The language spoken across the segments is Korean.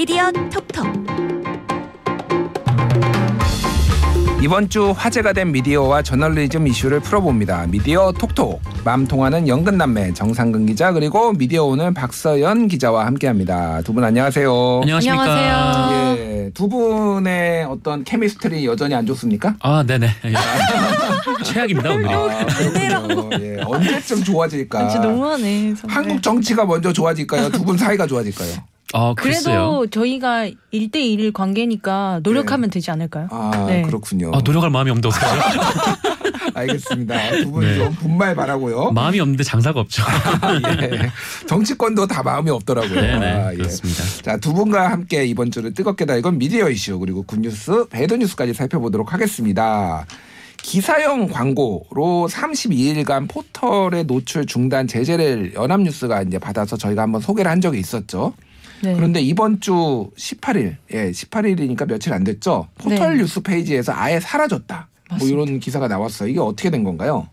미디어 톡톡 이번 주 화제가 된 미디어와 저널리즘 이슈를 풀어봅니다. 미디어 톡톡 맘 통하는 연근 남매 정상근 기자 그리고 미디어 오늘 박서연 기자와 함께합니다. 두 분 안녕하세요. 안녕하십니까. 안녕하세요. 예, 두 분의 어떤 케미스트리 여전히 안 좋습니까? 아, 네네. 예. 최악입니다, 오늘. 아, 그렇군요. 예, 언제쯤 좋아질까? 진짜 너무하네. 정말. 한국 정치가 먼저 좋아질까요? 두 분 사이가 좋아질까요? 어, 글쎄요. 그래도 저희가 1대1 관계니까 노력하면 되지 않을까요? 아 네. 그렇군요. 아, 노력할 마음이 없는데 어떡하죠? 알겠습니다. 두 분좀 네. 분말 바라고요. 마음이 없는데 장사가 없죠. 예. 정치권도 다 마음이 없더라고요. 네네. 아, 예. 그렇습니다. 자, 두 분과 함께 이번 주를 뜨겁게 달건 미디어 이슈 그리고 굿뉴스, 배드 뉴스까지 살펴보도록 하겠습니다. 기사형 광고로 32일간 포털의 노출 중단 제재를 연합뉴스가 이제 받아서 저희가 한번 소개를 한 적이 있었죠. 네. 그런데 이번 주 18일, 예, 18일이니까 며칠 안 됐죠. 포털 네. 뉴스 페이지에서 아예 사라졌다. 뭐 맞습니다. 이런 기사가 나왔어요. 이게 어떻게 된 건가요?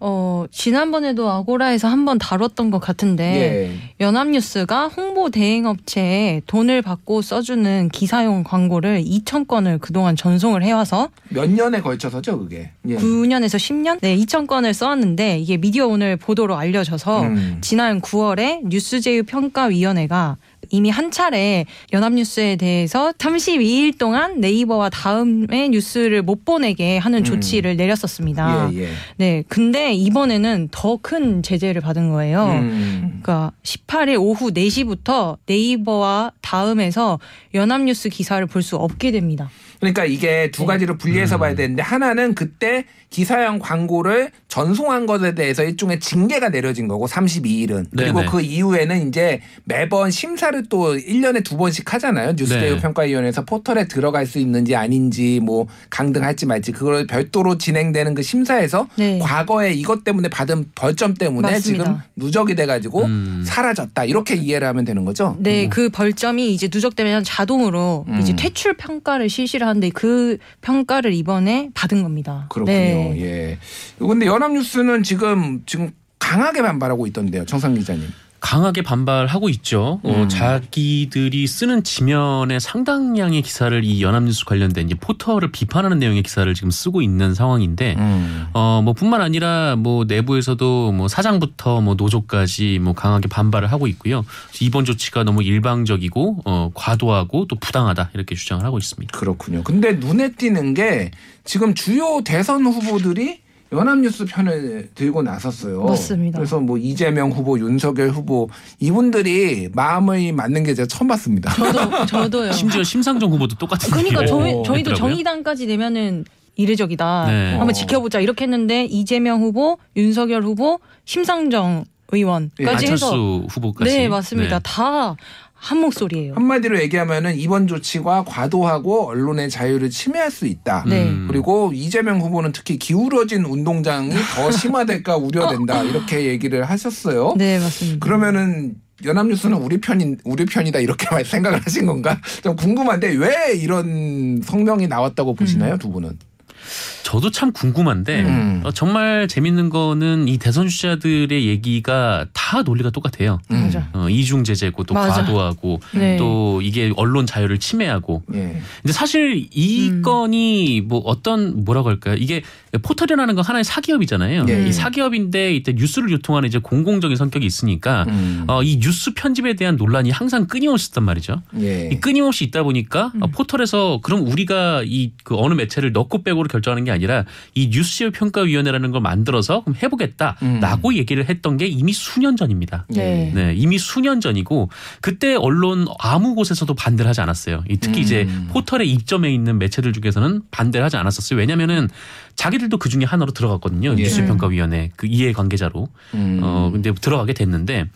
어, 지난번에도 아고라에서 한번 다뤘던 것 같은데 예. 연합뉴스가 홍보 대행업체에 돈을 받고 써주는 기사용 광고를 2천 건을 그동안 전송을 해와서 몇 년에 걸쳐서죠, 그게. 예. 9년에서 10년? 네, 2천 건을 써왔는데 이게 미디어 오늘 보도로 알려져서 음. 지난 9월에 뉴스제휴 평가위원회가 이미 한 차례 연합뉴스에 대해서 32일 동안 네이버와 다음의 뉴스를 못 보내게 하는 음. 조치를 내렸었습니다. 예, 예. 네, 근데 이번에는 더 큰 제재를 받은 거예요. 음. 그러니까 18일 오후 4시부터 네이버와 다음에서 연합뉴스 기사를 볼 수 없게 됩니다. 그러니까 이게 두 가지로 분리해서 음. 봐야 되는데 하나는 그때 기사형 광고를 전송한 것에 대해서 일종의 징계가 내려진 거고 32일은 그리고 네네. 그 이후에는 이제 매번 심사를 또 1년에 두 번씩 하잖아요. 뉴스제휴 네. 평가위원회에서 포털에 들어갈 수 있는지 아닌지 뭐 강등할지 말지 그걸 별도로 진행되는 그 심사에서 네. 과거에 이것 때문에 받은 벌점 때문에 맞습니다. 지금 누적이 돼 가지고 음. 사라졌다. 이렇게 이해를 하면 되는 거죠? 네, 그 벌점이 이제 누적되면 자동으로 음. 이제 퇴출 평가를 실시를 하는데 그 평가를 이번에 받은 겁니다. 그렇군요. 네. 예. 근데 연합뉴스는 지금 지금 강하게 반발하고 있던데요, 정상 기자님. 강하게 반발하고 있죠. 어, 음. 자기들이 쓰는 지면에 상당량의 기사를 이 연합뉴스 관련된 이제 포털을 비판하는 내용의 기사를 지금 쓰고 있는 상황인데 음. 어, 뭐 뿐만 아니라 뭐 내부에서도 뭐 사장부터 뭐 노조까지 뭐 강하게 반발을 하고 있고요. 이번 조치가 너무 일방적이고 어, 과도하고 또 부당하다 이렇게 주장을 하고 있습니다. 그렇군요. 근데 눈에 띄는 게 지금 주요 대선 후보들이 연합뉴스 편을 들고 나섰어요. 맞습니다. 그래서 뭐 이재명 후보, 윤석열 후보 이분들이 마음을 맞는 게 제가 처음 봤습니다. 저도 저도요. 심지어 심상정 후보도 똑같은 그러니까 저희 저희도 했더라고요. 정의당까지 되면은 이례적이다. 네. 한번 어. 지켜보자 이렇게 했는데 이재명 후보, 윤석열 후보, 심상정 의원까지 예, 해서 안철수 후보까지. 네 맞습니다. 네. 다 한 목소리예요. 한마디로 얘기하면은 이번 조치가 과도하고 언론의 자유를 침해할 수 있다. 네. 음. 그리고 이재명 후보는 특히 기울어진 운동장이 더 심화될까 우려된다 이렇게 얘기를 하셨어요. 네 맞습니다. 그러면은 연합뉴스는 우리 편인 우리 편이다 이렇게 생각을 하신 건가? 좀 궁금한데 왜 이런 성명이 나왔다고 보시나요, 두 분은? 저도 참 궁금한데 음. 어, 정말 재밌는 거는 이 대선 주자들의 얘기가 다 논리가 똑같아요. 음. 맞아. 어, 이중 제재고 또 맞아. 과도하고 네. 또 이게 언론 자유를 침해하고 예. 근데 사실 이 음. 건이 뭐 어떤 뭐라고 할까요? 이게 포털이라는 건 하나의 사기업이잖아요. 예. 이 사기업인데 이때 뉴스를 유통하는 이제 공공적인 성격이 있으니까 음. 어, 이 뉴스 편집에 대한 논란이 항상 끊임없이 있단 말이죠. 예. 이 끊임없이 있다 보니까 음. 어, 포털에서 그럼 우리가 이 그 어느 매체를 넣고 빼고를 결정하는 게 아니라 이 뉴스 평가위원회라는 걸 만들어서 그럼 해보겠다라고 얘기를 했던 게 이미 수년 전입니다. 네. 네, 이미 수년 전이고 그때 언론 아무 곳에서도 반대를 하지 않았어요. 이 특히 음. 이제 포털에 입점해 있는 매체들 중에서는 반대를 하지 않았었어요. 왜냐면은 자기들도 그 중에 하나로 들어갔거든요. 예. 뉴스평가위원회 그 이해 관계자로. 음. 어 근데 들어가게 됐는데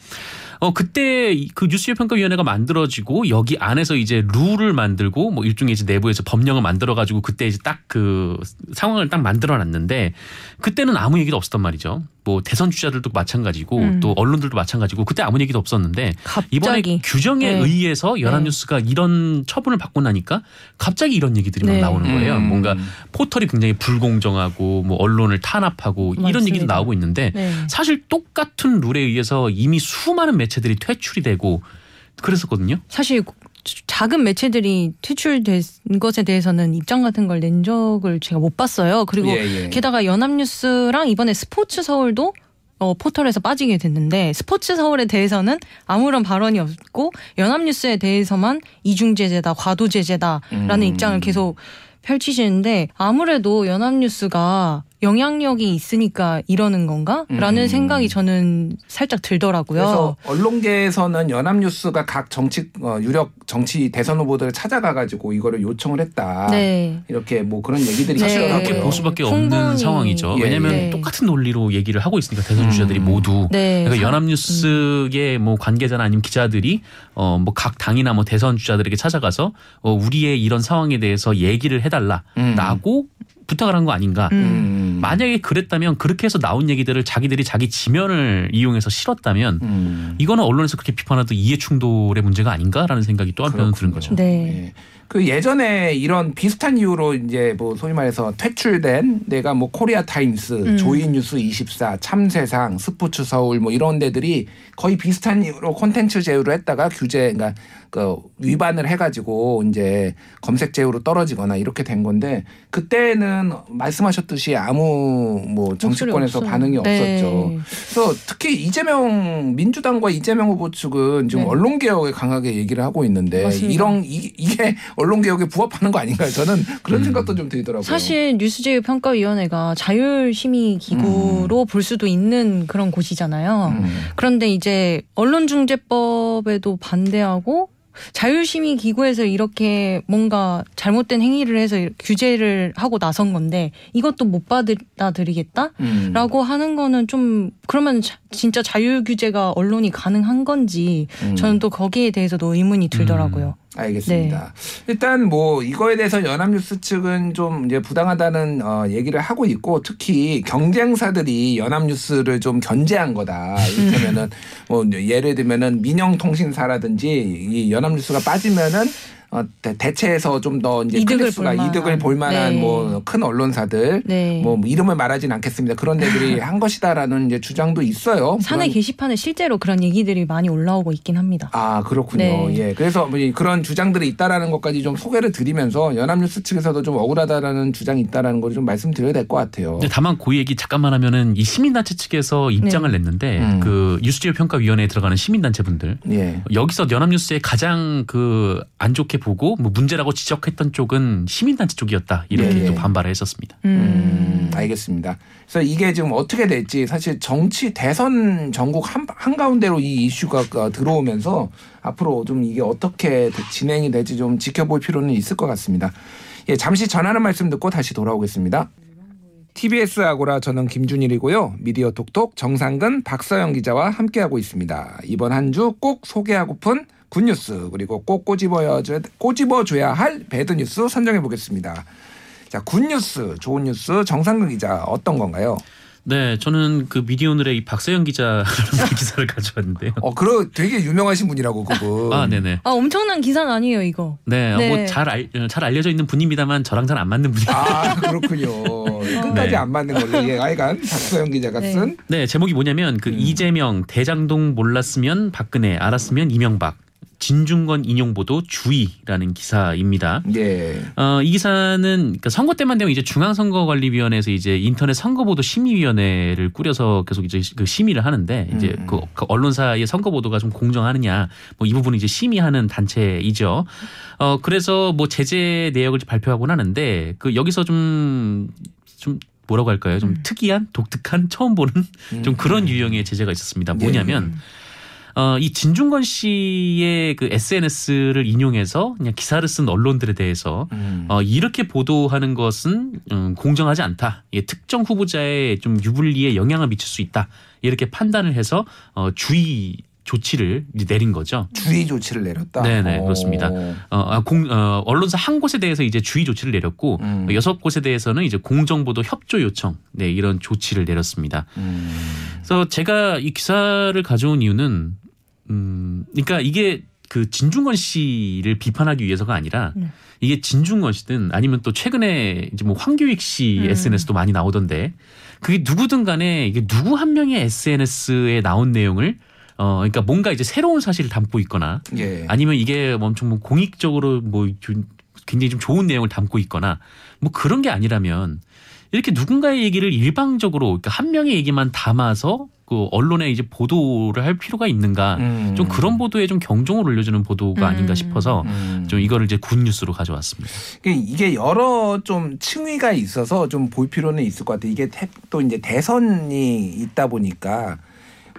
어 그때 이- 그 뉴스평가위원회가 만들어지고 여기 안에서 이제 룰을 만들고 뭐 일종의 이제 내부에서 법령을 만들어 가지고 그때 이제 딱 그 상황을 딱 만들어 놨는데 그때는 아무 얘기도 없었단 말이죠. 뭐 대선 주자들도 마찬가지고 음. 또 언론들도 마찬가지고 그때 아무 얘기도 없었는데 이번에 갑자기 규정에 네. 의해서 연합뉴스가 이런 처분을 받고 나니까 갑자기 이런 얘기들이 막 네. 나오는 거예요. 음. 뭔가 포털이 굉장히 불공정하고 뭐 언론을 탄압하고 이런 맞습니다. 얘기도 나오고 있는데 네. 사실 똑같은 룰에 의해서 이미 수많은 매체 들이 퇴출이 되고 그랬었거든요. 사실 작은 매체들이 퇴출된 것에 대해서는 입장 같은 걸 낸 적을 제가 못 봤어요. 그리고 예, 예. 게다가 연합뉴스랑 이번에 스포츠 서울도 어, 포털에서 빠지게 됐는데 스포츠 서울에 대해서는 아무런 발언이 없고 연합뉴스에 대해서만 이중 제재다, 과도 제재다라는 음. 입장을 계속 펼치시는데 아무래도 연합뉴스가 영향력이 있으니까 이러는 건가?라는 음. 생각이 저는 살짝 들더라고요. 그래서 언론계에서는 연합뉴스가 각 정치 어, 유력 정치 대선 후보들을 찾아가가지고 이거를 요청을 했다. 네. 이렇게 뭐 그런 얘기들이 네. 사실 그렇게 있더라고요. 볼 수밖에 없는 충분히. 상황이죠. 예, 왜냐하면 예. 똑같은 논리로 얘기를 하고 있으니까 대선 주자들이 음. 모두. 네. 그러니까 사- 연합뉴스의 뭐 관계자나 아니면 기자들이 어 뭐 각 당이나 뭐 대선 주자들에게 찾아가서 어 우리의 이런 상황에 대해서 얘기를 음. 해달라라고 부탁을 한 거 아닌가. 음. 음. 만약에 그랬다면 그렇게 해서 나온 얘기들을 자기들이 자기 지면을 이용해서 실었다면 음. 이거는 언론에서 그렇게 비판하던 이해 충돌의 문제가 아닌가라는 생각이 또 한편으로 드는 거죠. 네. 예. 그 예전에 이런 비슷한 이유로 이제 뭐 소위 말해서 퇴출된 데가 뭐 코리아 타임스, 음. 조이뉴스 24, 참세상, 스포츠 서울 뭐 이런 데들이 거의 비슷한 이유로 콘텐츠 제휴를 했다가 규제 그러니까 그 위반을 해가지고 이제 검색 제휴로 떨어지거나 이렇게 된 건데 그때는 말씀하셨듯이 아무 뭐 정치권에서. 반응이 네. 없었죠. 그래서 특히 이재명 민주당과 이재명 후보 측은 지금 네. 언론 개혁에 강하게 얘기를 하고 있는데 맞습니다. 이런 이, 이게 언론 개혁에 부합하는 거 아닌가요? 저는 그런 음. 생각도 좀 들더라고요. 사실 뉴스제휴 평가위원회가 자율심의 기구로 볼 수도 있는 그런 곳이잖아요. 음. 그런데 이제 언론중재법에도 반대하고 자율심의 기구에서 이렇게 뭔가 잘못된 행위를 해서 규제를 하고 나선 건데 이것도 못 받아들이겠다? 음. 라고 하는 거는 좀 그러면 자- 진짜 자율 규제가 언론이 가능한 건지 음. 저는 또 거기에 대해서도 의문이 들더라고요. 알겠습니다. 네. 일단 뭐 이거에 대해서 연합뉴스 측은 좀 이제 부당하다는 어, 얘기를 하고 있고 특히 경쟁사들이 연합뉴스를 좀 견제한 거다. 이를테면은 뭐 예를 들면은 민영통신사라든지 이 연합뉴스가 빠지면은 어, 대- 대체해서 좀 더 이제 이득을 볼 만한. 이득을 볼 만한 네. 뭐큰 언론사들 네. 뭐 이름을 말하진 않겠습니다. 그런 데들이 한 것이다라는 이제 주장도 있어요. 사내 그런- 게시판에 실제로 그런 얘기들이 많이 올라오고 있긴 합니다. 아 그렇군요. 네. 예, 그래서 뭐 이- 그런 주장들이 있다라는 것까지 좀 소개를 드리면서 연합뉴스 측에서도 좀 억울하다라는 주장이 있다라는 걸 좀 말씀드려야 될 것 같아요. 근데 다만 그 얘기 잠깐만 하면은 이 시민단체 측에서 입장을 네. 냈는데 음. 그 뉴스제휴 평가위원회에 들어가는 시민단체 분들 예. 여기서 연합뉴스에 가장 그 안 좋게 보고 뭐 문제라고 지적했던 쪽은 시민단체 쪽이었다 이렇게 네. 또 반발을 했었습니다. 음, 알겠습니다. 그래서 이게 지금 어떻게 될지 사실 정치 대선 전국 한, 한가운데로 이 이슈가 어, 들어오면서 앞으로 좀 이게 어떻게 되- 진행이 될지 좀 지켜볼 필요는 있을 것 같습니다. 예, 잠시 전하는 말씀 듣고 다시 돌아오겠습니다. TBS 아고라 저는 김준일이고요. 미디어 톡톡 정상근 박서영 기자와 함께하고 있습니다. 이번 한 주 꼭 소개하고픈 굿뉴스 그리고 꼭 꼬집어야 꼬집어줘야 할 bad news 선정해 보겠습니다. 자, good news, 좋은 뉴스 정상근 기자 어떤 건가요? 네, 저는 그 미디어오늘의 이 박세영 기자라는 기사를 가져왔는데요. 어, 그러 되게 유명하신 분이라고 그분. 아, 네네. 아 엄청난 기사는 아니에요 이거. 네, 네. 뭐잘 알, 잘 알려져 있는 분입니다만 저랑 잘 안 맞는 분이에요. 아, 그렇군요. 끝까지 네. 안 맞는 걸로. 예, 하여간 박서영 기자가 네. 쓴 네, 제목이 뭐냐면 그 음. 이재명 대장동 몰랐으면 박근혜 알았으면 이명박 진중권 인용 보도 주의라는 기사입니다. 예. 어, 이 기사는 그러니까 선거 때만 되면 이제 중앙선거관리위원회에서 이제 인터넷 선거보도 심의위원회를 꾸려서 계속 이제 그 심의를 하는데 이제 음. 그, 그 언론사의 선거 보도가 좀 공정하느냐 뭐 이 부분을 이제 심의하는 단체이죠. 어 그래서 뭐 제재 내역을 발표하곤 하는데 그 여기서 좀좀 뭐라고 할까요? 좀 음. 특이한 독특한 처음 보는 좀 그런 유형의 제재가 있었습니다. 예. 뭐냐면 어, 이 진중권 씨의 그 SNS를 인용해서 그냥 기사를 쓴 언론들에 대해서 음. 어, 이렇게 보도하는 것은 음, 공정하지 않다. 예, 특정 후보자의 좀 유불리에 영향을 미칠 수 있다. 이렇게 판단을 해서 어, 주의 조치를 내린 거죠. 주의 조치를 내렸다. 네네, 오. 그렇습니다. 어, 아, 공, 어, 언론사 한 곳에 대해서 이제 주의 조치를 내렸고 음. 여섯 곳에 대해서는 이제 공정보도 협조 요청, 네 이런 조치를 내렸습니다. 음. 그래서 제가 이 기사를 가져온 이유는 음 그러니까 이게 그 진중권 씨를 비판하기 위해서가 아니라 네. 이게 진중권 씨든 아니면 또 최근에 이제 뭐 황교익 씨 음. SNS도 많이 나오던데 그게 누구든 간에 이게 누구 한 명의 SNS에 나온 내용을 어 그러니까 뭔가 이제 새로운 사실을 담고 있거나 예. 아니면 이게 뭐 엄청 뭐 공익적으로 뭐좀 굉장히 좀 좋은 내용을 담고 있거나 뭐 그런 게 아니라면 이렇게 누군가의 얘기를 일방적으로 그러니까 한 명의 얘기만 담아서 그 언론에 이제 보도를 할 필요가 있는가 음. 좀 그런 보도에 좀 경종을 울려주는 보도가 아닌가 음. 싶어서 음. 좀 이거를 이제 군 뉴스로 가져왔습니다. 이게- 여러 좀 층위가 있어서 좀 볼 필요는 있을 것 같아요. 이게 태- 또 이제 대선이 있다 보니까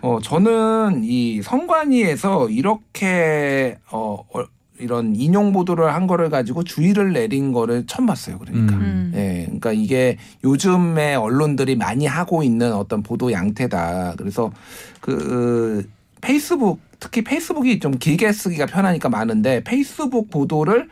어 저는 이 선관위에서 이렇게 어 어, 이런 인용 보도를 한 거를 가지고 주의를 내린 거를 처음 봤어요. 그러니까. 음. 예. 그러니까 이게 요즘에 언론들이 많이 하고 있는 어떤 보도 양태다. 그래서 그 페이스북 특히 페이스북이 좀 길게 쓰기가 편하니까 많은데 페이스북 보도를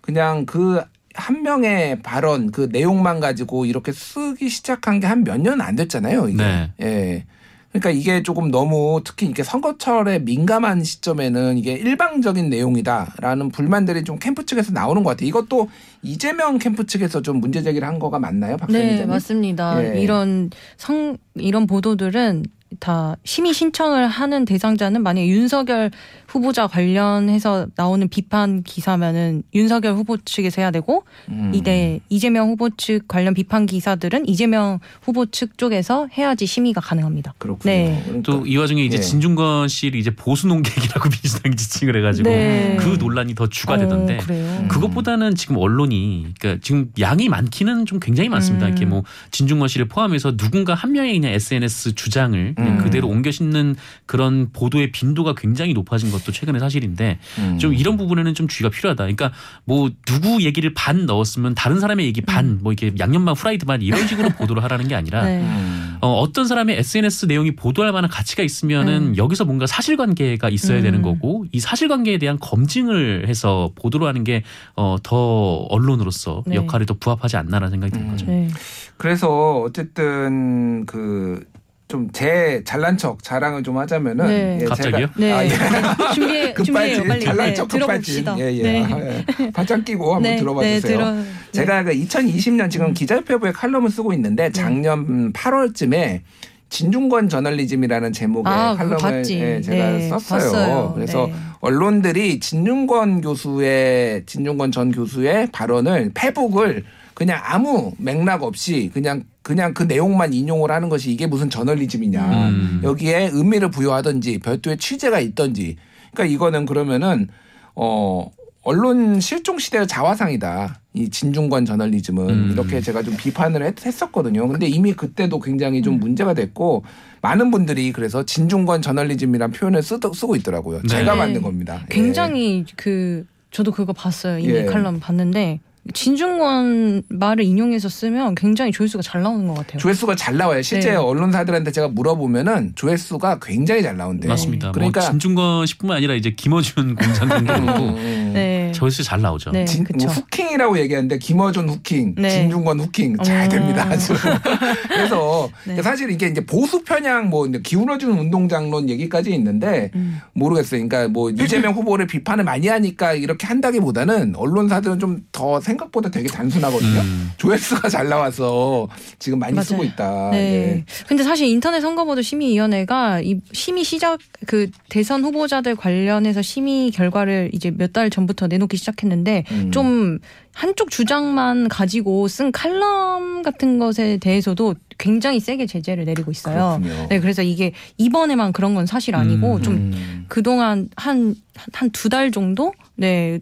그냥 그 한 명의 발언 그 내용만 가지고 이렇게 쓰기 시작한 게 한 몇 년 안 됐잖아요. 이게. 네. 예. 그러니까 이게 조금 너무 특히 이렇게 선거철에 민감한 시점에는 이게 일방적인 내용이다라는 불만들이 좀 캠프 측에서 나오는 것 같아요. 이것도 이재명 캠프 측에서 좀 문제 제기를 한 거가 맞나요, 박사님? 네, 맞습니다. 예. 이런 성 이런 보도들은 다 심의 신청을 하는 대상자는 만약에 윤석열 후보자 관련해서 나오는 비판 기사면은 윤석열 후보 측에서 해야 되고 음. 이대 이재명 후보 측 관련 비판 기사들은 이재명 후보 측 쪽에서 해야지 심의가 가능합니다. 그렇군요. 네. 그러니까 또이 와중에 이제 예. 진중권 씨를 이제 보수 농객이라고 민주당이 지칭을 해가지고 네. 그 논란이 더 주가 되던데 어. 음. 그것보다는 지금 언론이 그러니까 지금 양이 많기는 좀 굉장히 많습니다. 음. 이렇게 뭐 진중권 씨를 포함해서 누군가 한 명의 그냥 SNS 주장을 그냥 음. 그대로 옮겨 싣는 그런 보도의 빈도가 굉장히 높아진 것도 최근의 사실인데 음. 좀 이런 부분에는 좀 주의가 필요하다. 그러니까 뭐 누구 얘기를 반 넣었으면 다른 사람의 얘기 반 뭐 이렇게 양념반 후라이드 반 이런 식으로 보도를 하라는 게 아니라 네. 음. 어, 어떤 사람의 SNS 내용이 보도할 만한 가치가 있으면은 음. 여기서 뭔가 사실관계가 있어야 음. 되는 거고 이 사실관계에 대한 검증을 해서 보도를 하는 게 어, 더 언론으로서 네. 역할이 더 부합하지 않나라는 생각이 드는 음. 거죠. 네. 그래서 어쨌든 그 좀 제 잘난 척 자랑을 좀 하자면은 네. 예, 갑자기요? 제가- 네. 아, 예. 준비해 준비해요 급발진 빨리 잘난 네, 척 급발진 들어봅시다. 예예 네. 예. 바짝 끼고 한번 네, 들어봐 네, 주세요. 들어- 네. 제가 그 2020년 지금 기자협회부에 칼럼을 쓰고 있는데 작년 8월쯤에 진중권 저널리즘이라는 제목의 아, 칼럼을. 예, 제가 네, 썼어요. 봤어요. 그래서 네. 언론들이 진중권 교수의 진중권 전 교수의 발언을 페북을 그냥 아무 맥락 없이 그냥 그냥 그 내용만 인용을 하는 것이 이게 무슨 저널리즘이냐 음. 여기에 의미를 부여하든지 별도의 취재가 있든지 그러니까 이거는 그러면은 어 언론 실종 시대의 자화상이다. 이 진중권 저널리즘은 음. 이렇게 제가 좀 비판을 했, 했었거든요. 근데 이미 그때도 굉장히 좀 문제가 됐고 많은 분들이 그래서 진중권 저널리즘이란 표현을 쓰, 쓰고 있더라고요. 네. 제가 네. 만든 겁니다. 예. 굉장히 그 저도 그거 봤어요. 이미 예. 칼럼 봤는데 진중권 말을 인용해서 쓰면 굉장히 조회수가 잘 나오는 것 같아요. 조회수가 잘 나와요. 실제 네. 언론사들한테 제가 물어보면은 조회수가 굉장히 잘 나온대요. 맞습니다. 그러니까 뭐 진중권 씨뿐만 아니라 이제 김어준 공장장도 그렇고 음. 네. 조회수 잘 나오죠. 네. 진, 그쵸. 뭐 후킹이라고 얘기하는데 김어준 후킹, 네. 진중권 후킹 잘 음. 됩니다. 아주. 그래서 네. 사실 이게 이제 보수 편향 뭐 기울어주는 운동 장론 얘기까지 있는데 음. 모르겠어요. 그러니까 뭐 유재명 후보를 비판을 많이 하니까 이렇게 한다기보다는 언론사들은 좀 더 생각보다 되게 단순하거든요. 음. 조회수가 잘 나와서 지금 많이 맞아요. 쓰고 있다. 네. 예. 근데 사실 인터넷 선거보도 심의위원회가 이 심의 시작 그 대선 후보자들 관련해서 심의 결과를 이제 몇 달 전부터 내놓 기 시작했는데 음. 좀 한쪽 주장만 가지고 쓴 칼럼 같은 것에 대해서도 굉장히 세게 제재를 내리고 있어요. 그렇군요. 네, 그래서 이게 이번에만 그런 건 사실 아니고 음. 좀 음. 그동안 한 한 두 달 정도 네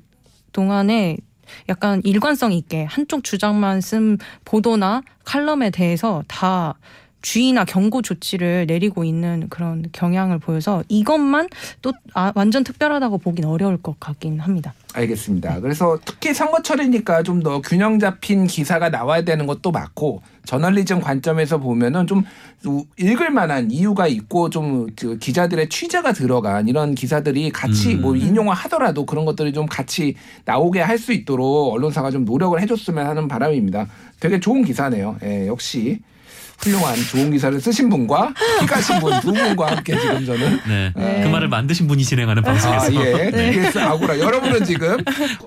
동안에 약간 일관성 있게 한쪽 주장만 쓴 보도나 칼럼에 대해서 다 주의나 경고 조치를 내리고 있는 그런 경향을 보여서 이것만 또 아, 완전 특별하다고 보긴 어려울 것 같긴 합니다. 알겠습니다. 그래서 특히 선거철이니까 좀 더 균형 잡힌 기사가 나와야 되는 것도 맞고 저널리즘 관점에서 보면은 좀 읽을 만한 이유가 있고 좀 그 기자들의 취재가 들어간 이런 기사들이 같이 음. 뭐 인용을 하더라도 그런 것들이 좀 같이 나오게 할 수 있도록 언론사가 좀 노력을 해줬으면 하는 바람입니다. 되게 좋은 기사네요. 예, 역시 훌륭한 좋은 기사를 쓰신 분과 피가신 분 두 분과 함께 지금 저는 네. 네. 그 말을 만드신 분이 진행하는 방송에서 아, 예. TBS 아고라. 여러분은 지금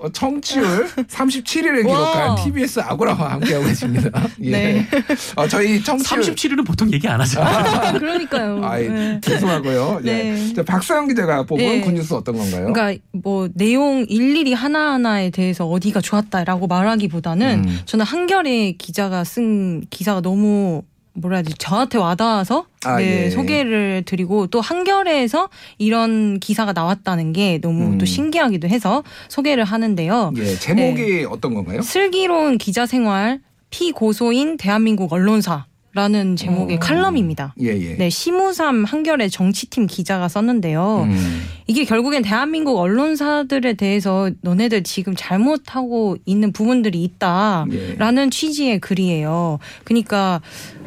어, 청취율 37위를 기록한 와. TBS 아고라와 함께하고 계십니다. 예. 네. 어, 저희 청취율 37위는 보통 얘기 안 하잖아요. 아, 그러니까요. 아이, 네. 죄송하고요. 예. 네. 자, 박서영 기자가 뽑은 네. 굿뉴스 어떤 건가요? 그러니까 뭐 내용 일일이 하나하나에 대해서 어디가 좋았다라고 말하기보다는 음. 저는 한겨레 기자가 쓴 기사가 너무 뭐라 해야 되지 저한테 와닿아서 아, 네, 예. 소개를 드리고 또 한겨레에서 이런 기사가 나왔다는 게 너무 음. 또 신기하기도 해서 소개를 하는데요. 예, 제목이 네. 어떤 건가요? 슬기로운 기자 생활 피고소인 대한민국 언론사 라는 제목의 어. 칼럼입니다. 예, 예. 네, 심우삼 한겨레 정치팀 기자가 썼는데요. 음. 이게 결국엔 대한민국 언론사들에 대해서 너네들 지금 잘못하고 있는 부분들이 있다라는 예. 취지의 글이에요. 그러니까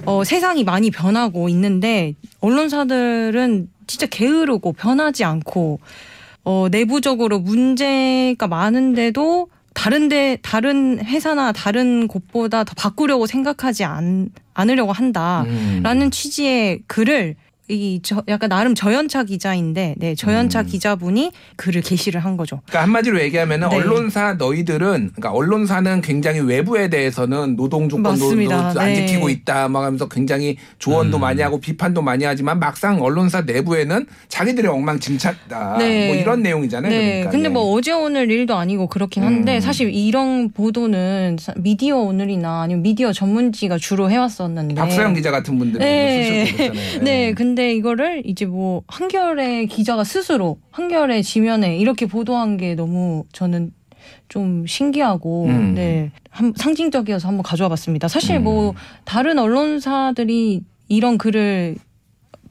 어, 세상이 많이 변하고 있는데 언론사들은 진짜 게으르고 변하지 않고 어, 내부적으로 문제가 많은데도 다른데 다른 회사나 다른 곳보다 더 바꾸려고 생각하지 않, 않으려고 한다라는 음. 취지의 글을 이 저 약간 나름 저연차 기자인데 네 저연차 음. 기자분이 글을 게시를 한 거죠. 그러니까 한마디로 얘기하면은 네. 언론사 너희들은 그러니까 언론사는 굉장히 외부에 대해서는 노동 조건도 맞습니다. 안 네. 지키고 있다 막 하면서 굉장히 조언도 음. 많이 하고 비판도 많이 하지만 막상 언론사 내부에는 자기들이 엉망진창다 네. 뭐 이런 내용이잖아요. 네. 그러니까. 근데 네. 뭐 어제 오늘 일도 아니고 그렇긴 한데 음. 사실 이런 보도는 사- 미디어 오늘이나 아니면 미디어 전문지가 주로 해왔었는데. 박서영 기자 같은 분들이 네. 뭐 쓰시고 그랬잖아요. 네, 근데 이거를 이제 뭐 한겨레 기자가 스스로 한겨레 지면에 이렇게 보도한 게 너무 저는 좀 신기하고 음. 네 한, 상징적이어서 한번 가져와 봤습니다. 사실 음. 뭐 다른 언론사들이 이런 글을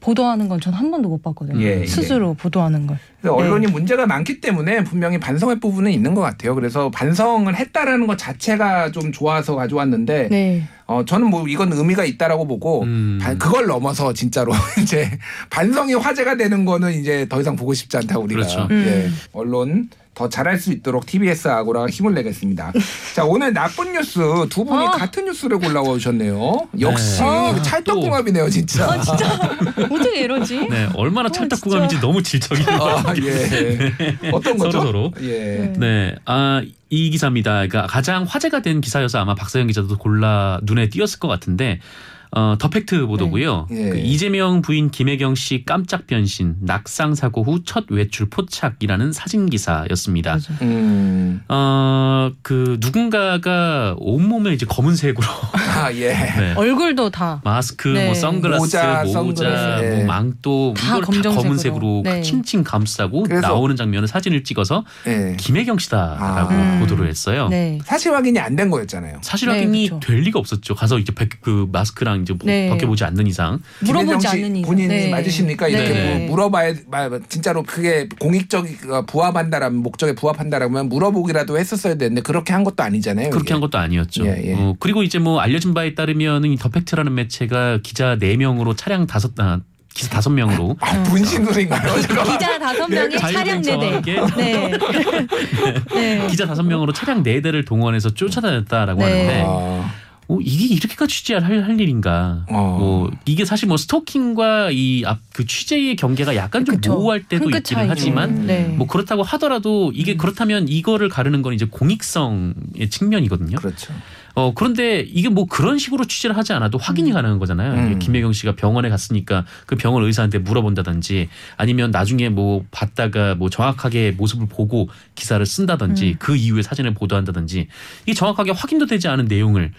보도하는 건 전 한 번도 못 봤거든요. 예, 예. 스스로 보도하는 걸. 그래서 네. 언론이 문제가 많기 때문에 분명히 반성할 부분은 있는 것 같아요. 그래서 반성을 했다라는 것 자체가 좀 좋아서 가져왔는데 네. 어 저는 뭐 이건 의미가 있다라고 보고 음. 반- 그걸 넘어서 진짜로 이제 반성이 화제가 되는 거는 이제 더 이상 보고 싶지 않다 우리가 그렇죠. 음. 예, 언론 더 잘할 수 있도록 TBS 아고라가 힘을 내겠습니다. 자 오늘 나쁜 뉴스 두 분이 아. 같은 뉴스를 골라오셨네요. 역시 아, 찰떡궁합이네요 진짜. 아 진짜 어떻게 이러지? 네, 얼마나 어, 찰떡궁합인지 너무 질척이에요. 아, 예. 어떤 거죠? 서로 서로. 예. 네, 아, 이 기사입니다. 그러니까 가장 화제가 된 기사여서 아마 박사영 기자도 골라 눈에 띄었을 것 같은데, 어, 더 팩트 보도고요. 네. 예. 그 이재명 부인 김혜경 씨 깜짝 변신, 낙상 사고 후 첫 외출 포착이라는 사진 기사였습니다. 맞아. 음. 어, 그 누군가가 온몸에 이제 검은색으로 아 예. 네. 얼굴도 다. 마스크, 네. 뭐 선글라스, 모자, 모자, 선글라스, 뭐 네. 망토 다 다. 검은색으로 네. 칭칭 감싸고 나오는 장면을 사진을 찍어서 예. 김혜경 씨다라고 아. 보도를 했어요. 네. 사실 확인이 안 된 거였잖아요. 사실 네, 확인이 그쵸. 될 리가 없었죠. 가서 이제 백- 그 마스크랑 이제 보- 네. 벗겨보지 않는 이상. 물어보지 않는 이상. 본인이 네. 맞으십니까? 이렇게 네. 뭐 물어봐야 마- 진짜로 그게 공익적 어, 부합한다라면 목적에 부합한다라면 물어보기라도 했었어야 되는데 그렇게 한 것도 아니잖아요. 그렇게 이게. 한 것도 아니었죠. 예, 예. 어, 그리고 이제 뭐 알려진 바에 따르면 이 더팩트라는 매체가 기자 4 명으로 차량 다섯 아, 기사 다섯 명으로 아, 분신술인가요? 잠깐만. 기자 다섯 명에 차량 네 대. 네. 네. 기자 다섯 명으로 차량 네 대를 동원해서 쫓아다녔다라고 네. 하는데 아, 어, 이게 이렇게까지 취재할 할, 할 일인가? 어. 뭐 이게 사실 뭐 스토킹과 이앞그 취재의 경계가 약간 좀 그쵸. 모호할 때도 있기는 차이죠. 하지만 음. 네. 뭐 그렇다고 하더라도 이게 그렇다면 이거를 가르는 건 이제 공익성의 측면이거든요. 그렇죠. 어 그런데 이게 뭐 그런 식으로 취재를 하지 않아도 확인이 가능한 거잖아요. 음. 김혜경 씨가 병원에 갔으니까 그 병원 의사한테 물어본다든지 아니면 나중에 뭐 봤다가 뭐 정확하게 모습을 보고 기사를 쓴다든지 음. 그 이후에 사진을 보도한다든지 이게 정확하게 확인도 되지 않은 내용을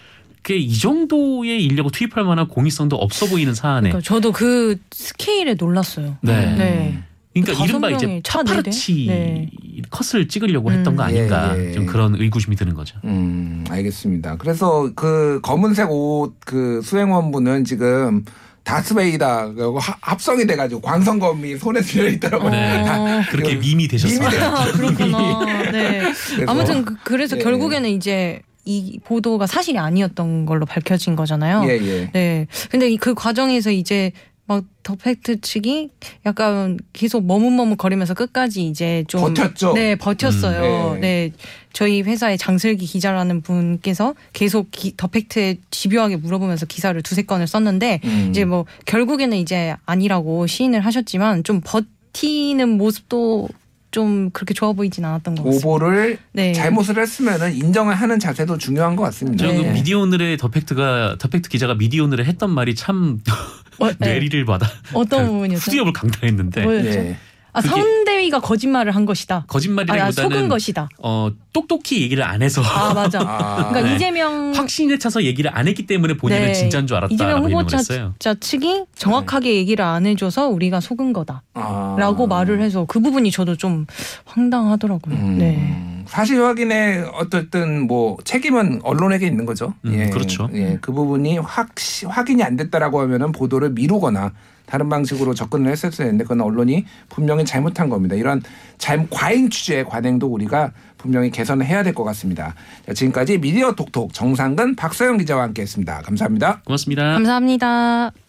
그게 이 정도의 인력을 투입할 만한 공익성도 없어 보이는 사안에 그러니까 저도 그 스케일에 놀랐어요. 네. 네. 그러니까 다섯 이른바 이제? 파파르치 네. 컷을 찍으려고 했던 음. 거 아닌가 예, 예. 좀 그런 의구심이 드는 거죠. 음, 알겠습니다. 그래서 그 검은색 옷 그 수행원분은 지금 다스베이다 그리고 하- 합성이 돼가지고 광선검이 손에 들려 있더라고요. 네. 어. 그렇게 그 밈이 되셨습니다. 밈이 아, 그렇구나. 네. 그래서- 아무튼 그, 그래서 예. 결국에는 이제 이 보도가 사실이 아니었던 걸로 밝혀진 거잖아요. 예, 예. 네. 근데 이그 과정에서 이제 막 더 팩트 측이 약간 계속 머뭇머뭇 거리면서 끝까지 이제 좀 버텼죠? 네, 버텼어요. 음, 네. 네. 저희 회사의 장슬기 기자라는 분께서 계속 기, 더 팩트에 집요하게 물어보면서 기사를 두세 건을 썼는데 음. 이제 뭐 결국에는 이제 아니라고 시인을 하셨지만 좀 버티는 모습도 좀 그렇게 좋아 보이진 않았던 것 같습니다. 오보를 네. 잘못을 했으면은 인정을 하는 자세도 중요한 것 같습니다. 저는 네. 그 미디어 오늘의 더 팩트가 더 팩트 기자가 미디어 오늘에 했던 말이 참 어, 네. 뇌리를 받아 어떤 부분이었어요? 후디업을 강타했는데 뭐였죠? 예. 아, 선대위가 거짓말을 한 것이다. 아, 거짓말이라기보다는 속은 것이다. 어 똑똑히 얘기를 안 해서 아 맞아. 아. 그러니까 네. 이재명 확신에 차서 얘기를 안 했기 때문에 본인은 네. 진짜인 줄 이재명 알았다라고 얘기를 후보자 측이 정확하게 얘기를 안 해줘서 우리가 속은 거다라고 아. 말을 해서 그 부분이 저도 좀 황당하더라고요. 음, 네. 사실 확인의 어쨌든 뭐 책임은 언론에게 있는 거죠. 음, 그렇죠. 예, 그 부분이 확 확인이 안 됐다라고 하면은 보도를 미루거나 다른 방식으로 접근을 했었어야 했는데 그건 언론이 분명히 잘못한 겁니다. 이런 잘 과잉 취재 관행도 우리가 분명히 개선을 해야 될 것 같습니다. 자, 지금까지 미디어 톡톡 정상근 박서영 기자와 함께했습니다. 감사합니다. 고맙습니다. 감사합니다.